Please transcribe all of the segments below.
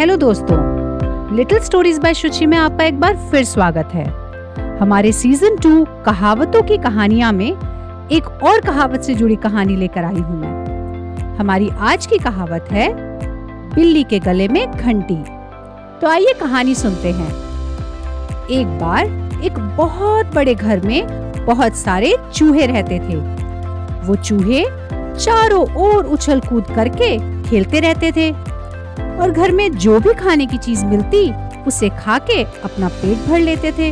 Hello दोस्तों। Little stories bye शुचि में आपका एक बार फिर स्वागत है। हमारे सीज़न टू कहावतों की कहानियाँ में एक और कहावत से जुड़ी कहानी लेकर आई हूँ मैं। हमारी आज की कहावत है, बिल्ली के गले में घंटी। तो आइए कहानी सुनते हैं। एक बार एक बहुत बड़े घर में बहुत सारे चूहे रहते थे। वो चूहे चारों ओर उछल कूद करके खेलते रहते थे। और घर में जो भी खाने की चीज़ मिलती, उसे खा के अपना पेट भर लेते थे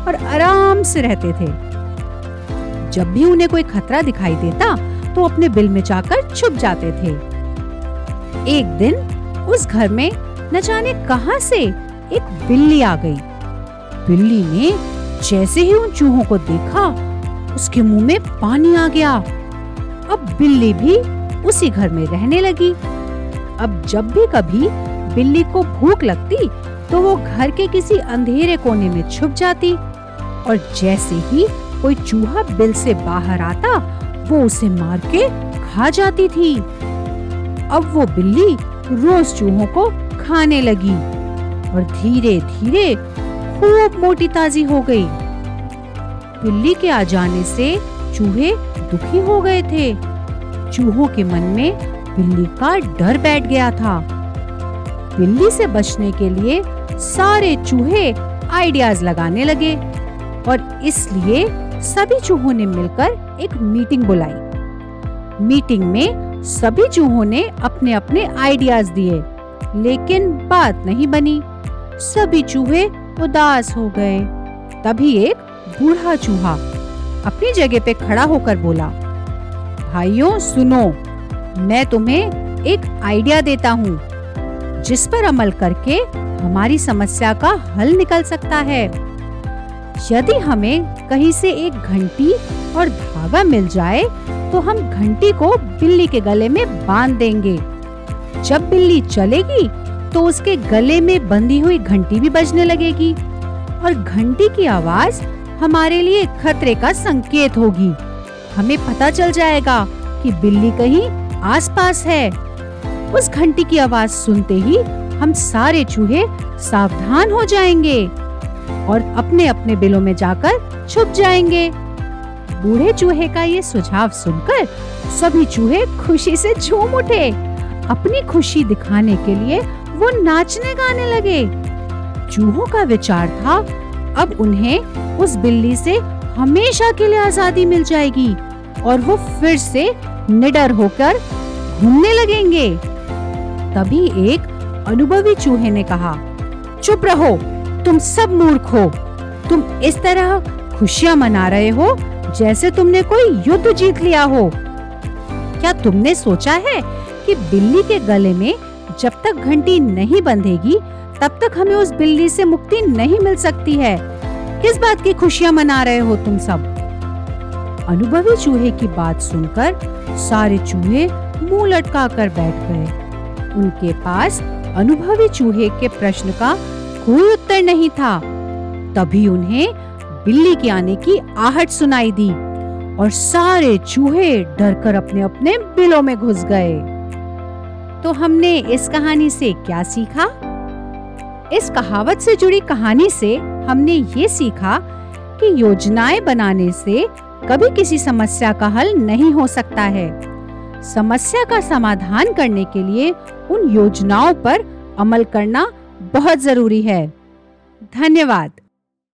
और आराम से रहते थे। जब भी उन्हें कोई खतरा दिखाई देता तो अपने बिल में जाकर छुप जाते थे। एक दिन, उस घर में न जाने कहाँ से एक बिल्ली आ गई। बिल्ली ने जैसे ही उन चूहों को देखा, उसके मुँह में पानी आ गया। अब बिल्ली भी उसी घर में रहने लगी। अब जब भी कभी बिल्ली को भूख लगती तो वो घर के किसी अंधेरे कोने में छुप जाती। और जैसे ही कोई चूहा बिल से बाहर आता, वो उसे मार के खा जाती थी। अब वो बिल्ली रोज चूहों को खाने लगी और धीरे धीरे खूब मोटी ताजी हो गई। बिल्ली के आ जाने से चूहे दुखी हो गए थे। चूहों के मन में बिल्ली का डर बैठ गया था। बिल्ली से बचने के लिए सारे चूहे आइडियाज़ लगाने लगे और इसलिए सभी चूहों ने मिलकर एक मीटिंग बुलाई। मीटिंग में सभी चूहों ने अपने अपने आइडियाज़ दिए, लेकिन बात नहीं बनी। सभी चूहे उदास हो गए। तभी एक बूढ़ा चूहा अपनी जगह पे खड़ा होकर बोला, भाइयों, सुनो मैं तुम्हें एक आइडिया देता हूँ, जिस पर अमल करके हमारी समस्या का हल निकल सकता है। यदि हमें कहीं से एक घंटी और धागा मिल जाए तो हम घंटी को बिल्ली के गले में बाँध देंगे। जब बिल्ली चलेगी तो उसके गले में बंधी हुई घंटी भी बजने लगेगी और घंटी की आवाज़ हमारे लिए खतरे का संकेत होगी। हमें पता चल जाएगा कि बिल्ली कहीं आसपास है। उस घंटी की आवाज़ सुनते ही हम सारे चूहे सावधान हो जाएँगे और अपने अपने बिलों में जाकर छुप जाएँगे। बूढ़े चूहे का ये सुझाव सुनकर सभी चूहे खुशी से झूम उठे। अपनी खुशी दिखाने के लिए वो नाचने गाने लगे। चूहों का विचार था, अब उन्हें उस बिल्ली से हमेशा के लिए आज़ादी मिल जाएगी और वो फिर से निडर होकर घूमने लगेंगे। तभी एक अनुभवी चूहे ने कहा, चुप रहो, तुम सब मूर्ख हो। तुम इस तरह खुशियाँ मना रहे हो जैसे तुमने कोई युद्ध जीत लिया हो। क्या तुमने सोचा है कि बिल्ली के गले में जब तक घंटी नहीं बंधेगी, तब तक हमें उस बिल्ली से मुक्ति नहीं मिल सकती है? किस बात की खुशियाँ मना रहे हो तुम सब? अनुभवी चूहे की बात सुनकर सारे चूहे मुँह लटका कर बैठ गए। उनके पास अनुभवी चूहे के प्रश्न का कोई उत्तर नहीं था। तभी उन्हें बिल्ली के आने की आहट सुनाई दी और सारे चूहे डरकर अपने अपने बिलों में घुस गए। तो हमने इस कहानी से क्या सीखा? इस कहावत से जुड़ी कहानी से हमने ये सीखा कि योजनाएँ बनाने से कभी किसी समस्या का हल नहीं हो सकता है। समस्या का समाधान करने के लिए उन योजनाओं पर अमल करना बहुत ज़रूरी है। धन्यवाद।